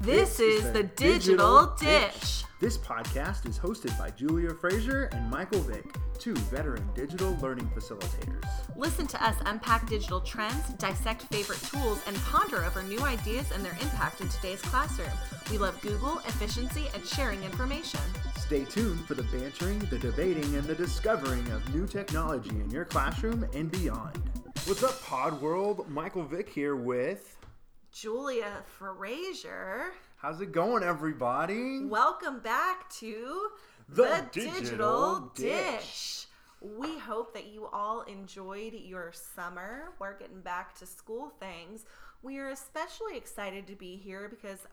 This is the Digital Dish. This podcast is hosted by Julia Frazier and Michael Vick, two veteran digital learning facilitators. Listen to us unpack digital trends, dissect favorite tools, and ponder over new ideas and their impact in today's classroom. We love Google, efficiency, and sharing information. Stay tuned for the bantering, the debating, and the discovering of new technology in your classroom and beyond. What's up, Pod World? Michael Vick here with. Julia Frazier. How's it going, everybody? Welcome back to The Digital Dish. We hope that you all enjoyed your summer. We're getting back to school things. We are especially excited to be here because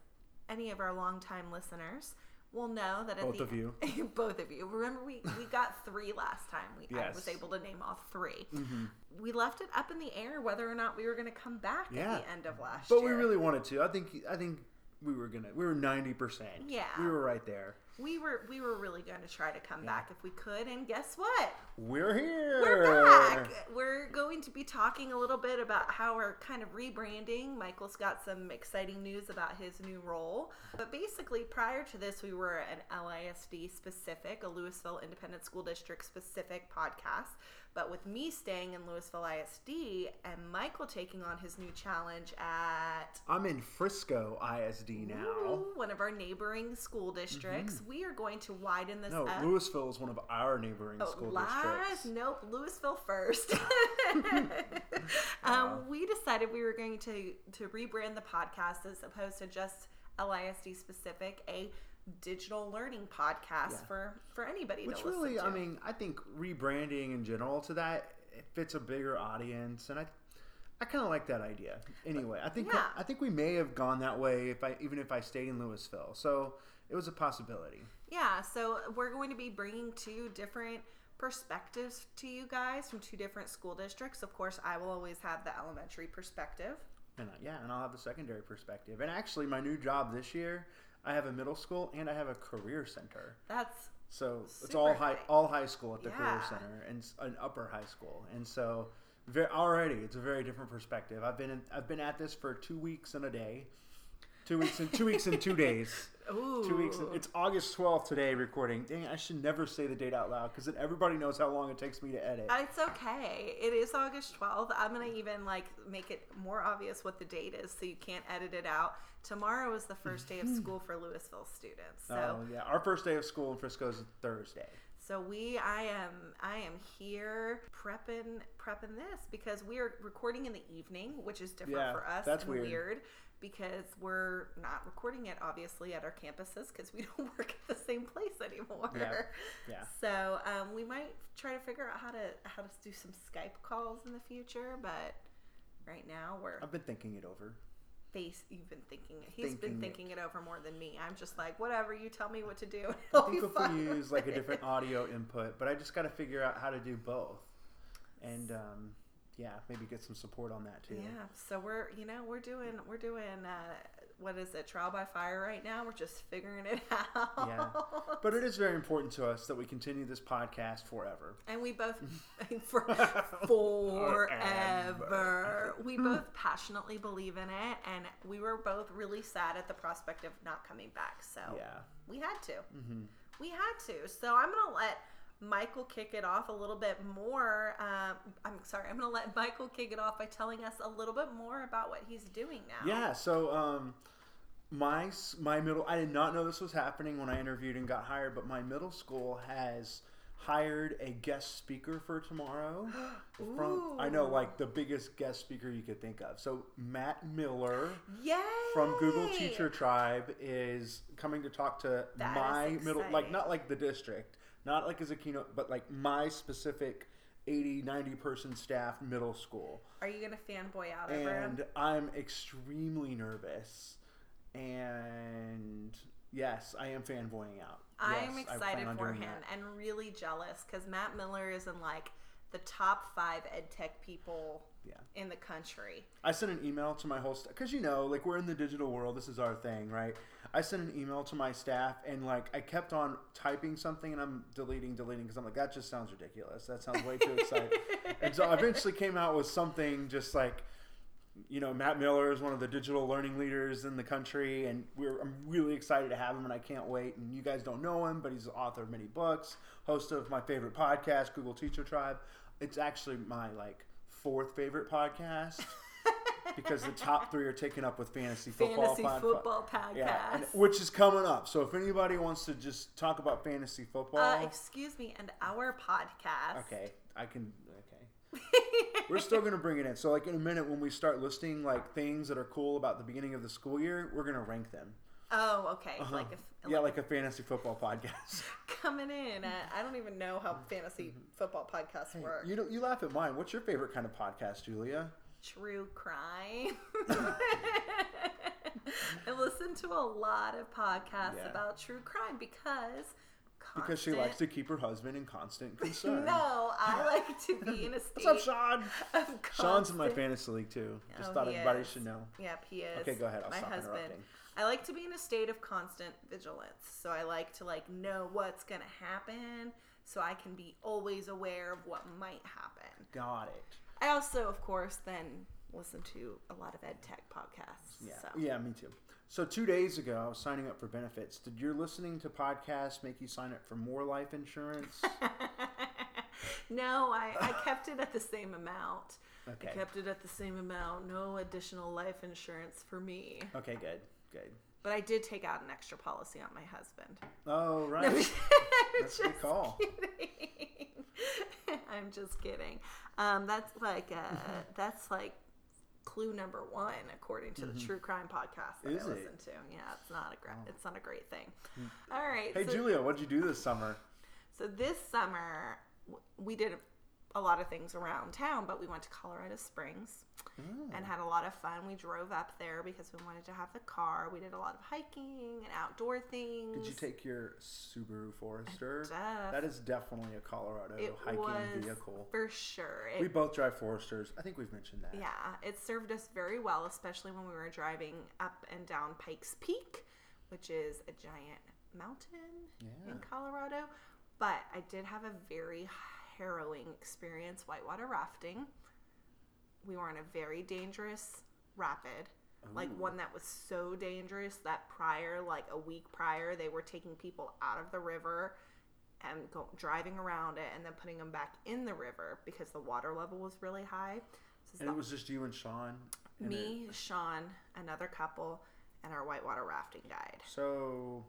any of our longtime listeners will know that at Both of you. both of you. Remember, we, we got three last time. We I was able to name off 3 mm-hmm. We left it up in the air whether or not we were going to come back Yeah. at the end of last But year. we really wanted to. I think. I think we were gonna. We were ninety percent. Yeah. We were right there. We were we were really going to try to come back if we could and guess what? We're here. we're back. We're going to be talking a little bit about how we're kind of rebranding. Michael's got some exciting news about his new role. But basically prior to this we were an lisd specific a lewisville independent school district specific podcast. But with me staying in lewisville isd and michael taking on his new challenge at I'm in Frisco ISD now. Ooh, one of our neighboring school mm-hmm. districts we are going to widen this No, up Lewisville is one of our neighboring Oh, school lies? districts. Nope, Lewisville first. um, we decided we were going to to rebrand the podcast as opposed to just LISD specific, a digital learning podcast Yeah. for for anybody Which to really, to. I mean, I think rebranding in general to that it fits a bigger audience, and I, I kind of like that idea. Anyway, I think Yeah. I think we may have gone that way if I even if I stayed in Lewisville. So it was a possibility. Yeah, so we're going to be bringing two different perspectives to you guys from two different school districts. Of course, I will always have the elementary perspective. And uh, yeah, and I'll have the secondary perspective. And actually, my new job this year, I have a middle school and I have a career center. That's So it's all high, all high school at the career center and an upper high school, and so very, already it's a very different perspective. I've been in, I've been at this for two weeks and a day, two weeks and two weeks and two days. ooh. Two weeks. It's August twelfth today. Recording. Dang, I should never say the date out loud because then everybody knows how long it takes me to edit. Uh, it's okay. It is August 12th. I'm going to even like make it more obvious what the date is so you can't edit it out. Tomorrow is the first day of school for Lewisville students. So oh yeah, our first day of school in Frisco is Thursday. so we I am I am here prepping prepping this because we are recording in the evening, which is different Yeah, for us that's and weird. Because we're not recording it obviously at our campuses because we don't work at the same place anymore. Yeah, yeah. So um, we might try to figure out how to how to do some Skype calls in the future, but right now we're I've been thinking it over. face. You've been thinking it. He's been Thinking it. it over more than me. I'm just like, whatever. You tell me what to do. I I'll think if we use like a different audio input, but I just got to figure out how to do both, and um, yeah, maybe get some support on that too. Yeah. So we're you know we're doing we're doing uh, what is it trial by fire right now. We're just figuring it out. Yeah. But it is very important to us that we continue this podcast forever. And we both, for, forever, we both passionately believe in it, and we were both really sad at the prospect of not coming back. So Yeah. we had to. hmm We had to. So I'm gonna let Michael kick it off a little bit more. Um, I'm sorry. I'm gonna let Michael kick it off by telling us a little bit more about what he's doing now. Yeah. So um, my my middle, I did not know this was happening when I interviewed and got hired, but my middle school has hired a guest speaker for tomorrow. From I know like the biggest guest speaker you could think of. So Matt Miller. Yay! from Google Teacher Tribe is coming to talk to That my middle, like not like the district, not like as a keynote, but like my specific 80, 90 person staff middle school. Are you gonna fanboy out over him? And I'm extremely nervous. And yes, I am fanboying out. I'm Yes, excited for him that. and really jealous because Matt Miller is in like the top five ed tech people Yeah. in the country. I sent an email to my whole staff because you know, like we're in the digital world. This is our thing, right? I sent an email to my staff and like I kept on typing something and I'm deleting, deleting because I'm like that just sounds ridiculous. That sounds way too exciting. and so I eventually came out with something just like you know, Matt Miller is one of the digital learning leaders in the country, and we're I'm really excited to have him, and I can't wait. And you guys don't know him, but he's the author of many books, host of my favorite podcast, Google Teacher Tribe. It's actually my like fourth favorite podcast. Because the top three are taken up with fantasy football, Fantasy pod- football podcast. yeah, and- which is coming up. So if anybody wants to just talk about fantasy football, uh, excuse me, and our podcast. okay, I can. Okay, we're still gonna bring it in. So like in a minute when we start listing like things that are cool about the beginning of the school year, we're gonna rank them. Oh, okay. Uh-huh. Like if yeah, like a fantasy football podcast. coming in. At, I don't even know how fantasy football podcasts work. you don't, you laugh at mine. What's your favorite kind of podcast, Julia? True crime. I listen to a lot of podcasts Yeah. about true crime because Because she likes to keep her husband in constant concern. No, I like to be in a state What's up, Sean? Sean's in my fantasy league too. Oh, Just Oh, thought everybody is. should know. Yep, he is. Okay, go ahead. I'll My husband. I like to be in a state of constant vigilance. So I like to like know what's gonna happen, so I can be always aware of what might happen. Got it. I also, of course, then listen to a lot of ed tech podcasts. Yeah. So. Yeah, me too. So two days ago, I was signing up for benefits. Did your listening to podcasts make you sign up for more life insurance? no, I, I kept it at the same amount. Okay. I kept it at the same amount. No additional life insurance for me. Okay, good, good. But I did take out an extra policy on my husband. Oh, right. I'm That's a good call. I'm just kidding. Um, that's like uh, that's like clue number one according to the true crime podcast that Mm-hmm. I it? listen to. Yeah, it's not a great it's not a great thing. All right. Hey, so, Julia, what'd you do this summer? so this summer we did a lot of things around town, but we went to Colorado Springs Mm. and had a lot of fun. We drove up there because we wanted to have the car. We did a lot of hiking and outdoor things. Did you take your Subaru Forester? Def- That is definitely a Colorado it hiking vehicle. for sure. It We both drive Foresters. I think we've mentioned that. Yeah, it served us very well, especially when we were driving up and down Pikes Peak, which is a giant mountain Yeah. in Colorado. But I did have a very harrowing experience whitewater rafting. We were in a very dangerous rapid, like one that was so dangerous that prior, like a week prior, they were taking people out of the river and go, driving around it and then putting them back in the river because the water level was really high. So And it was just you and Sean. and it- me, Sean, another couple, and our whitewater rafting guide. so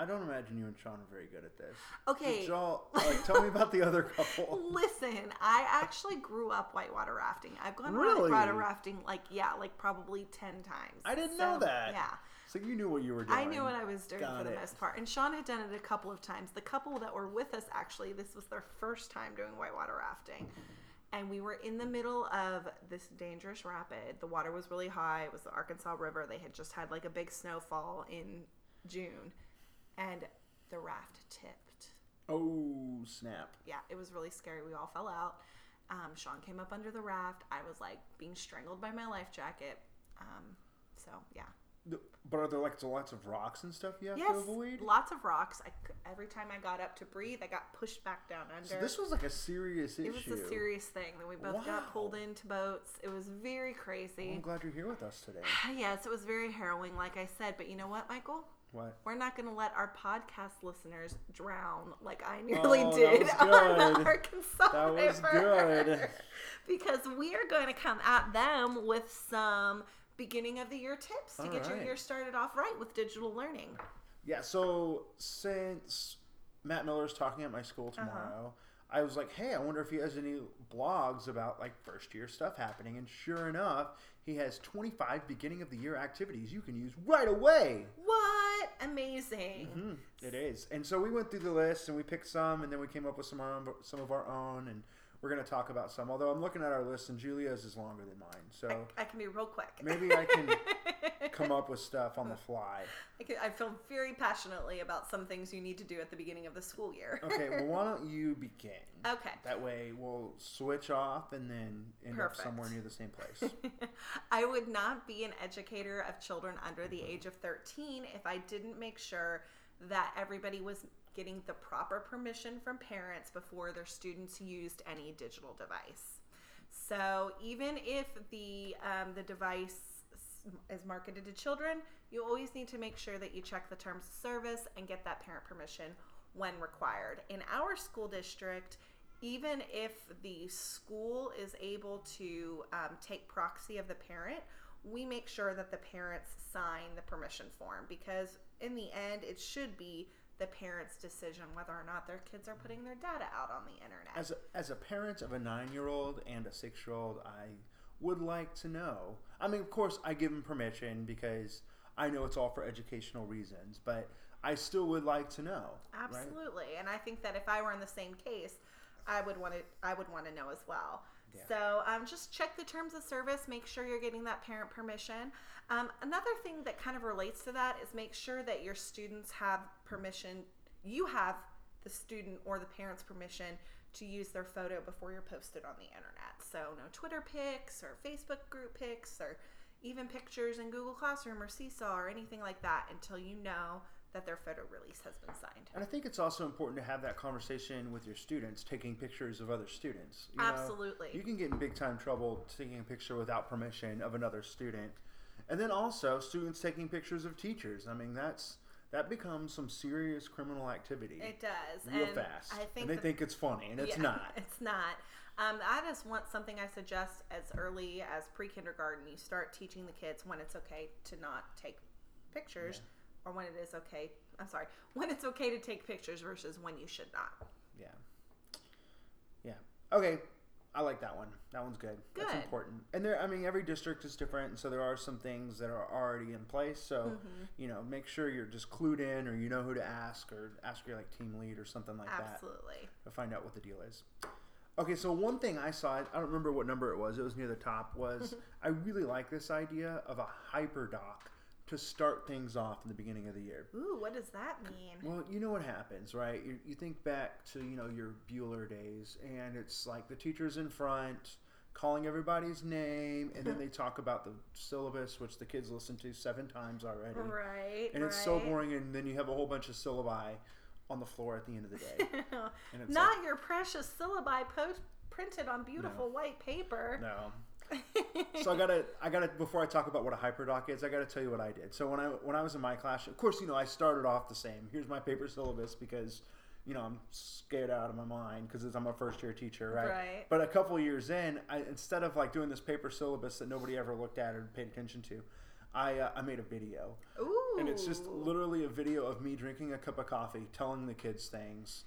I don't imagine you and Sean are very good at this. Okay. Y'all like tell me about the other couple? Listen, I actually grew up whitewater rafting. I've gone Really? whitewater rafting like yeah, like probably ten times. I didn't know that. Yeah. So you knew what you were doing. I knew what I was doing Got for the it. most part. And Sean had done it a couple of times. The couple that were with us actually, this was their first time doing whitewater rafting. And we were in the middle of this dangerous rapid. The water was really high. It was the Arkansas River. They had just had like a big snowfall in June. And the raft tipped. Oh snap! Yeah, it was really scary. We all fell out. Um, Sean came up under the raft. I was like being strangled by my life jacket. Um, so, yeah. But are there like lots of rocks and stuff you have Yes, to avoid? lots of rocks. I every time I got up to breathe, I got pushed back down under. So this was like a serious issue. it was a serious thing. Then we both Wow. got pulled into boats. It was very Well, crazy. I'm glad you're here with us today. yes, it was very harrowing, like I said. But you know what, Michael? What? We're not going to let our podcast listeners drown like I nearly Oh, did on the. Arkansas That was River. good. because we are going to come at them with some beginning of the year tips to All get your year started off right with digital learning. Yeah. So since Matt Miller's talking at my school Uh-huh. tomorrow, I was like, hey, I wonder if he has any blogs about like first year stuff happening. And sure enough, he has 25 beginning of the year activities you can use right away. What? Amazing. Mhm, It is. And so we went through the list and we picked some, and then we came up with some our own, some of our own, and we're going to talk about some. Although I'm looking at our list, and Julia's is longer than mine, so I, I can be real quick. maybe I can come up with stuff on the fly. I, can, I feel very passionately about some things you need to do at the beginning of the school year. Okay, well, why don't you begin? Okay. That way we'll switch off and then end Perfect. up somewhere near the same place. I would not be an educator of children under the mm-hmm. age of 13 if I didn't make sure that everybody was getting the proper permission from parents before their students used any digital device. So even if the um, the device is marketed to children, you always need to make sure that you check the terms of service and get that parent permission when required. In our school district, even if the school is able to um, take proxy of the parent, we make sure that the parents sign the permission form because in the end, it should be the parent's decision whether or not their kids are putting their data out on the internet. As a, as a parent of a nine year old and a six year old, I would like to know. I mean, of course, I give them permission because I know it's all for educational reasons, but I still would like to know. Absolutely, right? and I think that if I were in the same case, I would want to. I would want to know as well. So um, just check the terms of service. Make sure you're getting that parent permission. Um, another thing that kind of relates to that is make sure that your students have permission. You have the student or the parent's permission to use their photo before you're posted on the internet. So no Twitter pics or Facebook group pics or even pictures in Google Classroom or Seesaw or anything like that until you know that their photo release has been signed. And I think it's also important to have that conversation with your students, taking pictures of other students. You Absolutely. Know, you can get in big time trouble taking a picture without permission of another student. And then also students taking pictures of teachers. I mean, that's that becomes some serious criminal activity. It does. Real and fast. I think and they that, think it's funny, and it's yeah, not. It's not. Um, just want something I suggest as early as pre kindergarten. You start teaching the kids when it's okay to not take pictures. Yeah or when it is okay. I'm sorry, when it's okay to take pictures versus when you should not. Yeah. Yeah. Okay. I like that one. That one's good. Good. That's important. And there, I mean, every district is different, and so there are some things that are already in place. So, mm-hmm. you know, make sure you're just clued in, or you know who to ask, or ask your like team lead or something like Absolutely. that. Absolutely. To find out what the deal is. Okay, so one thing I saw, I don't remember what number it was. It was near the top. Was I really like this idea of a hyperdoc to start things off in the beginning of the year. Ooh, what does that mean? Well, you know what happens, right? You, you think back to you know your Bueller days, and it's like the teacher's in front calling everybody's name, and then they talk about the syllabus, which the kids listen to seven times already. Right. And it's right. so boring, and then you have a whole bunch of syllabi on the floor at the end of the day. Not like, your precious syllabi post printed on beautiful no. white paper. No so I gotta, I gotta. Before I talk about what a hyperdoc is, I gotta tell you what I did. So when I when I was in my class, of course, you know, I started off the same. Here's my paper syllabus because, you know, I'm scared out of my mind because I'm a first year teacher, right? Right. But a couple years in, I, instead of like doing this paper syllabus that nobody ever looked at or paid attention to, I uh, I made a video. Ooh. And it's just literally a video of me drinking a cup of coffee, telling the kids things.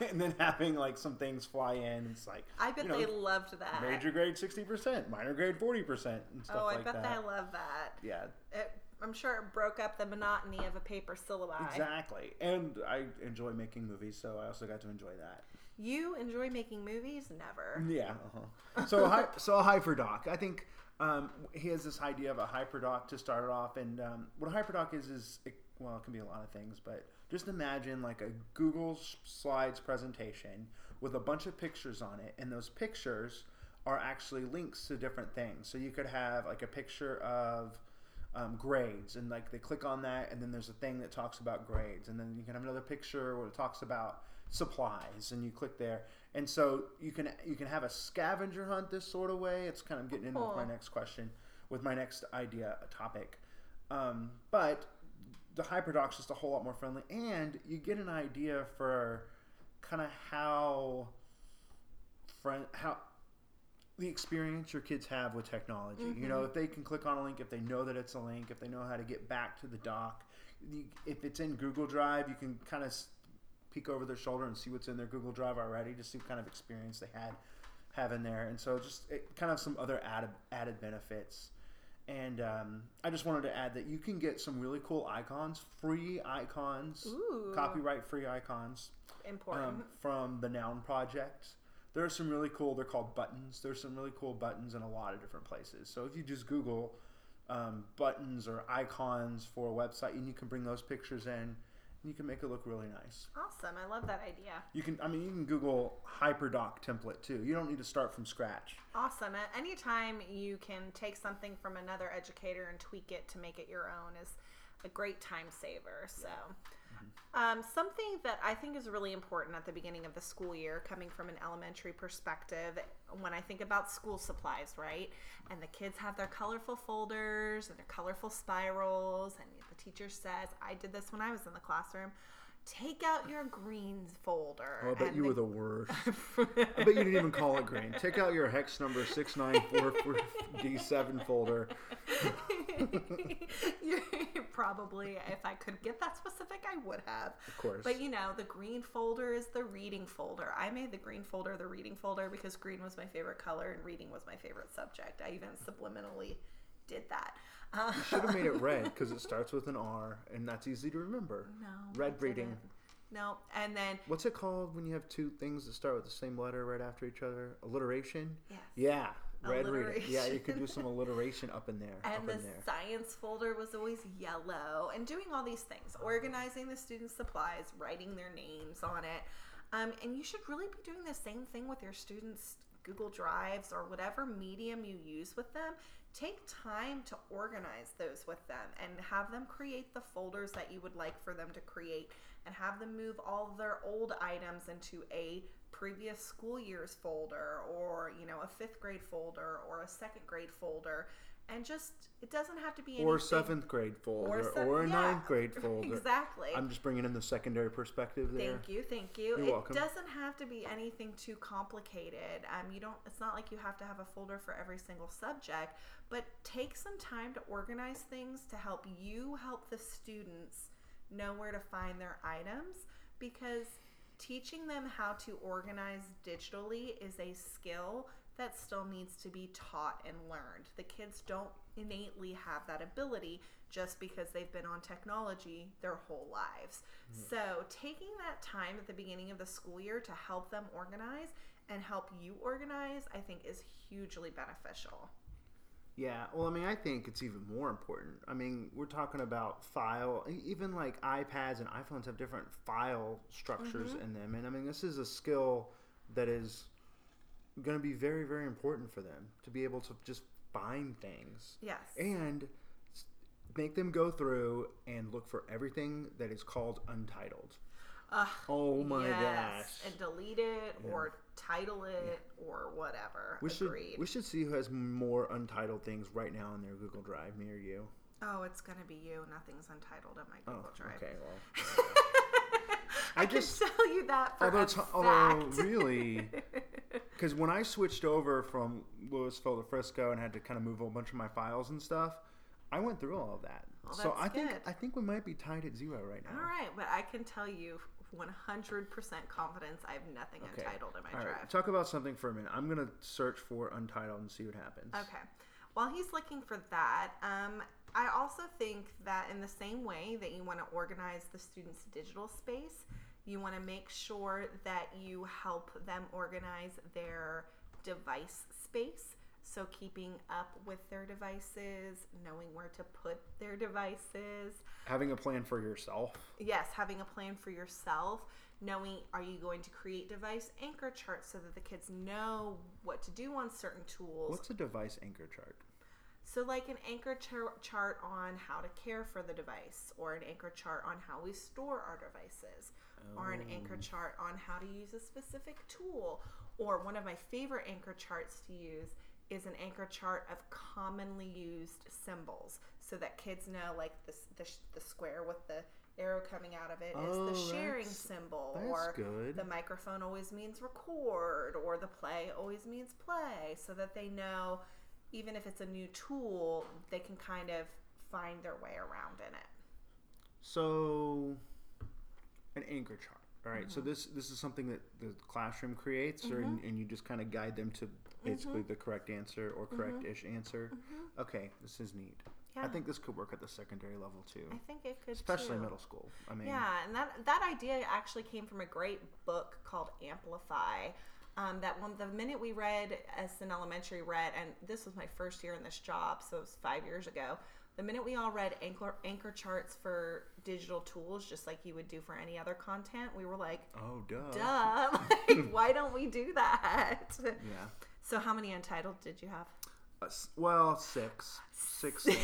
and then having like some things fly in. It's like I bet you know, they loved that. Major grade sixty percent, minor grade forty percent, and stuff oh, like that. Oh, I bet they love that. Yeah. It, I'm sure it broke up the monotony of a paper syllabi. Exactly, and I enjoy making movies, so I also got to enjoy that. You enjoy making movies? Never. Yeah. Uh-huh. So, a so a hyperdoc. I think um, he has this idea of a hyperdoc to start it off, and um, what a hyperdoc is is it, well, it can be a lot of things, but just imagine like a Google Slides presentation with a bunch of pictures on it, and those pictures are actually links to different things. So you could have like a picture of um, grades, and like they click on that, and then there's a thing that talks about grades, and then you can have another picture where it talks about supplies, and you click there, and so you can you can have a scavenger hunt this sort of way. It's kind of getting into my next question, with my next idea topic, um, but the hyperdoc's just a whole lot more friendly, and you get an idea for kind of how friend how the experience your kids have with technology. Mm-hmm. You know, mm-hmm. if they can click on a link, if they know that it's a link, if they know how to get back to the doc, if it's in Google Drive, you can kind of peek over their shoulder and see what's in their Google Drive already, to see what kind of experience they had have in there. And so just it, kind of some other added added benefits. And um, I just wanted to add that you can get some really cool icons, free icons, Ooh. copyright free icons. Important. Um, from the Noun Project. There are some really cool, they're called buttons. There's some really cool buttons in a lot of different places. So if you just Google um, buttons or icons for a website, and you can bring those pictures in you can make it look really nice. Awesome. I love that idea. You can, I mean, you can Google HyperDoc template too. You don't need to start from scratch. Awesome. At any time you can take something from another educator and tweak it to make it your own is a great time saver. So. Um, something that I think is really important at the beginning of the school year, coming from an elementary perspective, when I think about school supplies, right? And the kids have their colorful folders and their colorful spirals, and the teacher says, I did this when I was in the classroom. Take out your greens folder. Oh, I bet you the- were the worst. I bet you didn't even call it green. Take out your hex number 6944D7 folder. Probably, if I could get that specific, I would have. Of course. But you know, the green folder is the reading folder. I made the green folder the reading folder because green was my favorite color and reading was my favorite subject. I even subliminally did that. Uh, Should have made it red because it starts with an R and that's easy to remember. no, Red reading. No, and then What's it called when you have two things that start with the same letter right after each other? Alliteration? yes. Yeah. Red reading. Yeah, you could do some alliteration up in there. And up the in there. science folder was always yellow, and doing all these things, organizing the students' supplies, writing their names on it. Um, and you should really be doing the same thing with your students' Google Drives or whatever medium you use with them. Take time to organize those with them and have them create the folders that you would like for them to create and have them move all their old items into a previous school year's folder or you know a fifth grade folder or a second grade folder and just it doesn't have to be Or seventh grade folder, or, se- a yeah, ninth grade folder. exactly I'm just bringing in the secondary perspective there. Thank you, thank you. You're it welcome. doesn't have to be anything too complicated. Um, you don't. It's not like you have to have a folder for every single subject, but take some time to organize things to help you help the students know where to find their items because teaching them how to organize digitally is a skill that still needs to be taught and learned. The kids don't innately have that ability just because they've been on technology their whole lives. So, taking that time at the beginning of the school year to help them organize and help you organize, I think is hugely beneficial. Yeah, well, I mean, I think it's even more important. I mean, we're talking about file, even like iPads and iPhones have different file structures Mm-hmm. in them. And I mean, this is a skill that is going to be very, very important for them to be able to just find things Yes. and make them go through and look for everything that is called untitled. Ugh, Oh my yes. gosh. And delete it or title it or whatever. We should Agreed. we should see who has more untitled things right now in their Google Drive, me or you. oh, it's going to be you. Nothing's untitled in my oh, Google oh, Drive. okay. Well, I, I can just- tell you that for although, a t- although fact. really, because when I switched over from Lewisville to Frisco and had to kind of move a bunch of my files and stuff, I went through all of that. Well, so I think good. I think we might be tied at zero right now. All right, but I can tell you 100% confidence I have nothing Okay. untitled in my All right, drive. Talk about something for a minute. I'm gonna search for untitled and see what happens. Okay. While he's looking for that, um, I also think that in the same way that you want to organize the students' digital space, you want to make sure that you help them organize their device space. So, keeping up with their devices, knowing where to put their devices, Having a plan for yourself. yes, having a plan for yourself, knowing are you going to create device anchor charts so that the kids know what to do on certain tools. What's a device anchor chart? So, like an anchor char- chart on how to care for the device, or an anchor chart on how we store our devices, or an anchor oh. chart on how to use a specific tool. Or one of my favorite anchor charts to use is an anchor chart of commonly used symbols, so that kids know, like this, the, the square with the arrow coming out of it is Oh, the sharing that's- symbol, that's or good. the microphone always means record, or the play always means play, so that they know even if it's a new tool, they can kind of find their way around in it. So, an anchor chart. All right, Mm-hmm. So this this is something that the classroom creates, or and, and you just kind of guide them to basically Mm-hmm. the correct answer or correct-ish answer. Okay, this is neat. Yeah. I think this could work at the secondary level too, I think it could, especially too. middle school. I mean, Yeah, and that that idea actually came from a great book called Amplify. Um, that one, the minute we read as an elementary read, and this was my first year in this job, so it was five years ago. The minute we all read anchor anchor charts for digital tools, just like you would do for any other content, we were like, oh duh. "Duh! like, why don't we do that?" Yeah. So, how many untitled did you have? Uh, well, six, six things.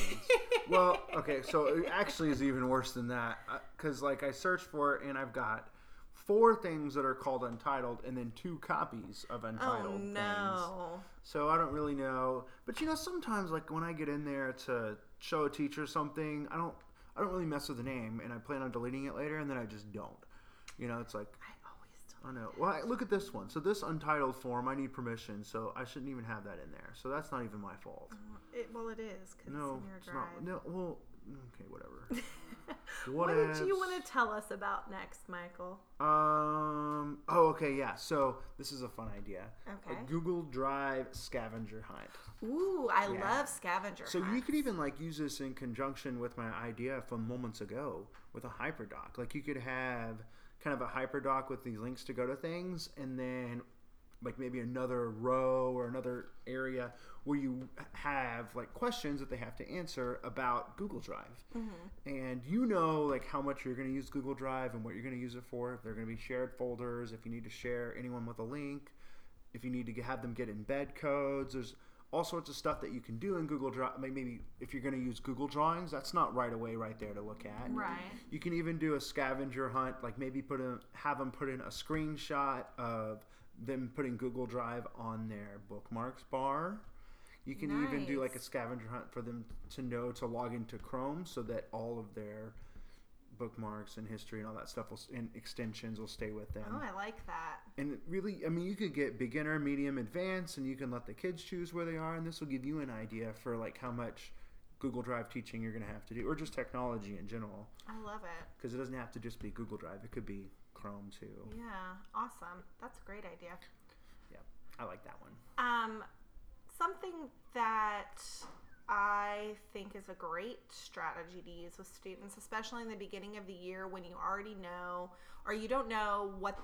well, okay, so it actually is even worse than that because like I searched for it and I've got four things that are called Untitled and then two copies of Untitled Oh things. no. So I don't really know. But you know, sometimes like when I get in there to show a teacher something, I don't I don't really mess with the name and I plan on deleting it later and then I just don't. You know, it's like I always do. I know. Well, I, look at this one. So this untitled form, I need permission, so I shouldn't even have that in there. So that's not even my fault. Uh, it, well, it is because No, it's in your it's drive. not. No, well, okay, whatever. what What did you want to tell us about next, Michael? um. Oh, okay. Yeah. So this is a fun idea. Okay. A Google Drive scavenger hunt. Ooh, I Yeah. love scavenger. So you could even like use this in conjunction with my idea from moments ago with a hyperdoc. Like you could have kind of a hyperdoc with these links to go to things, and then like maybe another row or another area where you have like questions that they have to answer about Google Drive. Mm-hmm. And you know like how much you're going to use Google Drive and what you're going to use it for. If they're going to be shared folders, if you need to share anyone with a link, if you need to have them get embed codes, there's all sorts of stuff that you can do in Google Drive. Like maybe if you're going to use Google Drawings, that's not right away right there to look at. Right. You can even do a scavenger hunt, like maybe put in, have them put in a screenshot of them putting Google Drive on their bookmarks bar. You can even do like a scavenger hunt for them to know to log into Chrome so that all of their bookmarks and history and all that stuff will, and extensions will stay with them. Oh, I like that. And really, I mean, you could get beginner, medium, advanced, and you can let the kids choose where they are, and this will give you an idea for like how much Google Drive teaching you're going to have to do, or just technology in general, I love it. because it doesn't have to just be Google Drive; it could be Chrome too. Yeah, awesome. That's a great idea. Yeah, I like that one. Um, something that I think is a great strategy to use with students, especially in the beginning of the year when you already know or you don't know what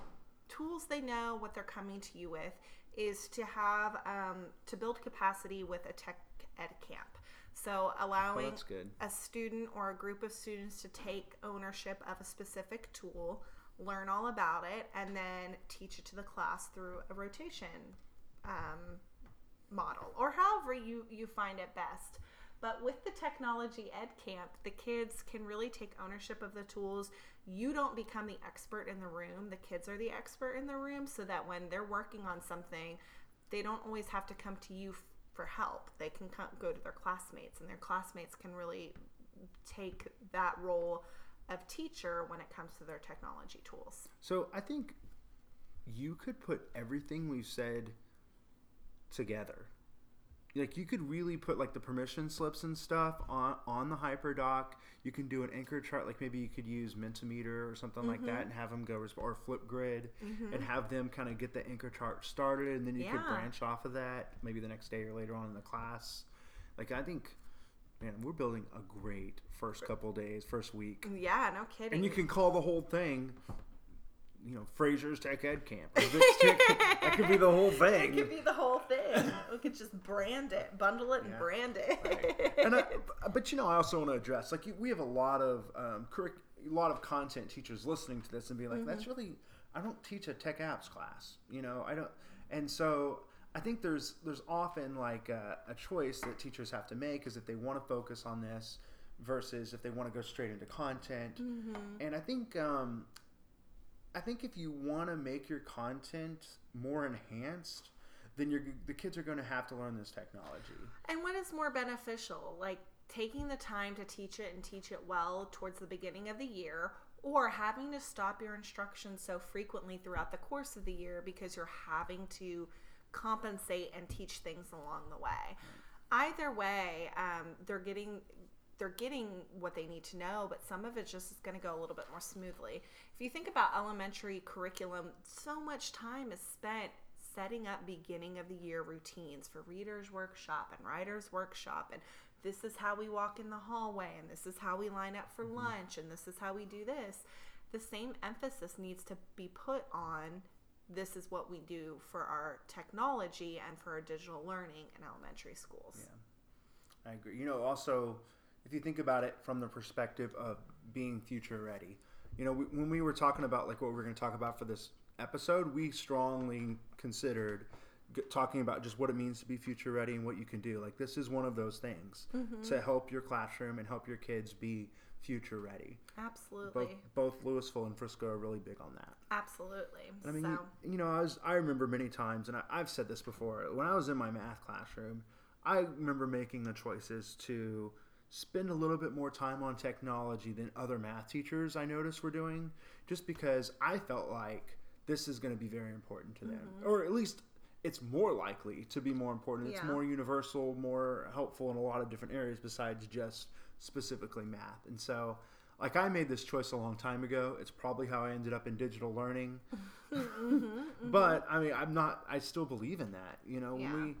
tools they know, what they're coming to you with, is to have um, to build capacity with a tech ed camp. So Oh, allowing good. a student or a group of students to take ownership of a specific tool, learn all about it, and then teach it to the class through a rotation um, model or however you, you find it best. But with the Technology Ed Camp, the kids can really take ownership of the tools. You don't become the expert in the room, the kids are the expert in the room, so that when they're working on something, they don't always have to come to you f- for help. They can go to their classmates, and their classmates can really take that role of teacher when it comes to their technology tools. So I think you could put everything we've said together. Like you could really put like the permission slips and stuff on on the hyperdoc. You can do an anchor chart, like maybe you could use Mentimeter or something like that, and mm-hmm. have them go or Flipgrid, mm-hmm. and have them kind of get the anchor chart started, and then you could branch off of that maybe the next day or later on in the class. Like I think, man, we're building a great first couple days, first week, Yeah, no kidding. and you can call the whole thing, you know, Frazier's Tech Ed Camp. Or that could be the whole thing. It could be the whole thing. we could just brand it, bundle it, and Yeah. brand it. Right. And I, but you know, I also want to address like we have a lot of um, curric- a lot of content teachers listening to this and be like, "That's Mm-hmm. really I don't teach a tech apps class." You know, I don't, and so. I think there's there's often like a, a choice that teachers have to make is if they want to focus on this versus if they want to go straight into content. Mm-hmm. And I think um, I think if you want to make your content more enhanced, then you're the kids are going to have to learn this technology. And what is more beneficial, like taking the time to teach it and teach it well towards the beginning of the year, or having to stop your instruction so frequently throughout the course of the year because you're having to compensate and teach things along the way? Either way, um, they're getting they're getting what they need to know, but some of it just is going to go a little bit more smoothly. If you think about elementary curriculum, so much time is spent setting up beginning of the year routines for readers workshop and writers workshop and this is how we walk in the hallway and this is how we line up for lunch and this is how we do this the same emphasis needs to be put on this is what we do for our technology and for our digital learning in elementary schools Yeah, I agree. You know, also, if you think about it from the perspective of being future ready, you know, we, when we were talking about like what we are going to talk about for this episode, we strongly considered g- talking about just what it means to be future ready and what you can do. Like this is one of those things mm-hmm. to help your classroom and help your kids be future ready. Absolutely. Both both Lewisville and Frisco are really big on that. Absolutely. I mean, so, you, you know, I was I remember many times, and I, I've said this before. When I was in my math classroom, I remember making the choices to spend a little bit more time on technology than other math teachers I noticed were doing, just because I felt like this is going to be very important to them, or at least it's more likely to be more important. It's Mm-hmm. Yeah. more universal, more helpful in a lot of different areas besides just specifically math. And so, like, I made this choice a long time ago. It's probably how I ended up in digital learning. Mm-hmm, mm-hmm. But I mean, I'm not. I still believe in that. You know, Yeah. when we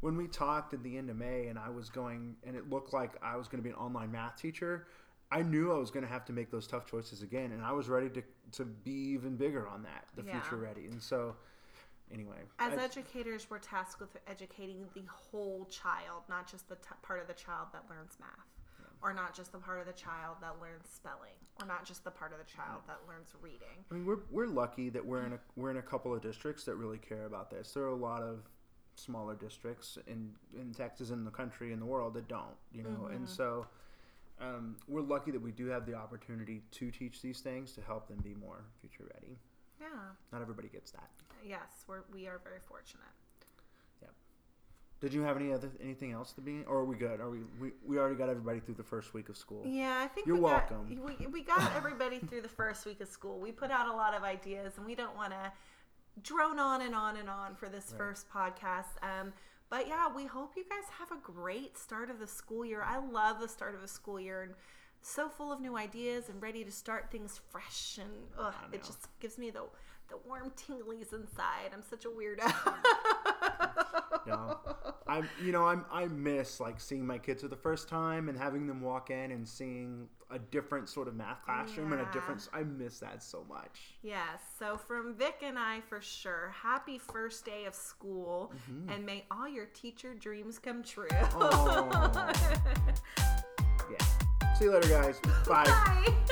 when we talked at the end of May, and I was going, and it looked like I was going to be an online math teacher. I knew I was going to have to make those tough choices again, and I was ready to to be even bigger on that, the Yeah. future ready. And so, anyway, as I- educators, we're tasked with educating the whole child, not just the t- part of the child that learns math, or not just the part of the child that learns spelling, or not just the part of the child that learns reading. I mean, we're we're lucky that we're in a we're in a couple of districts that really care about this. There are a lot of smaller districts in in Texas in the country in the world that don't, you know, and so um, we're lucky that we do have the opportunity to teach these things to help them be more future ready. Yeah. Not everybody gets that. Yes, we're we are very fortunate. Did you have any other anything else to be, or are we good? Are we we, we already got everybody through the first week of school? Yeah, I think You're we got- welcome. we, we got everybody through the first week of school. We put out a lot of ideas, and we don't want to drone on and on and on for this first podcast. Um, but yeah, we hope you guys have a great start of the school year. I love the start of the school year and so full of new ideas and ready to start things fresh. And ugh, it just gives me the the warm tinglies inside. I'm such a weirdo. No, I'm you know I'm I miss like seeing my kids for the first time and having them walk in and seeing a different sort of math classroom and a different. I miss that so much. Yes. So from Vic and I, for sure, happy first day of school, mm-hmm. and may all your teacher dreams come true. Oh. Yeah. See you later, guys. Bye. Bye.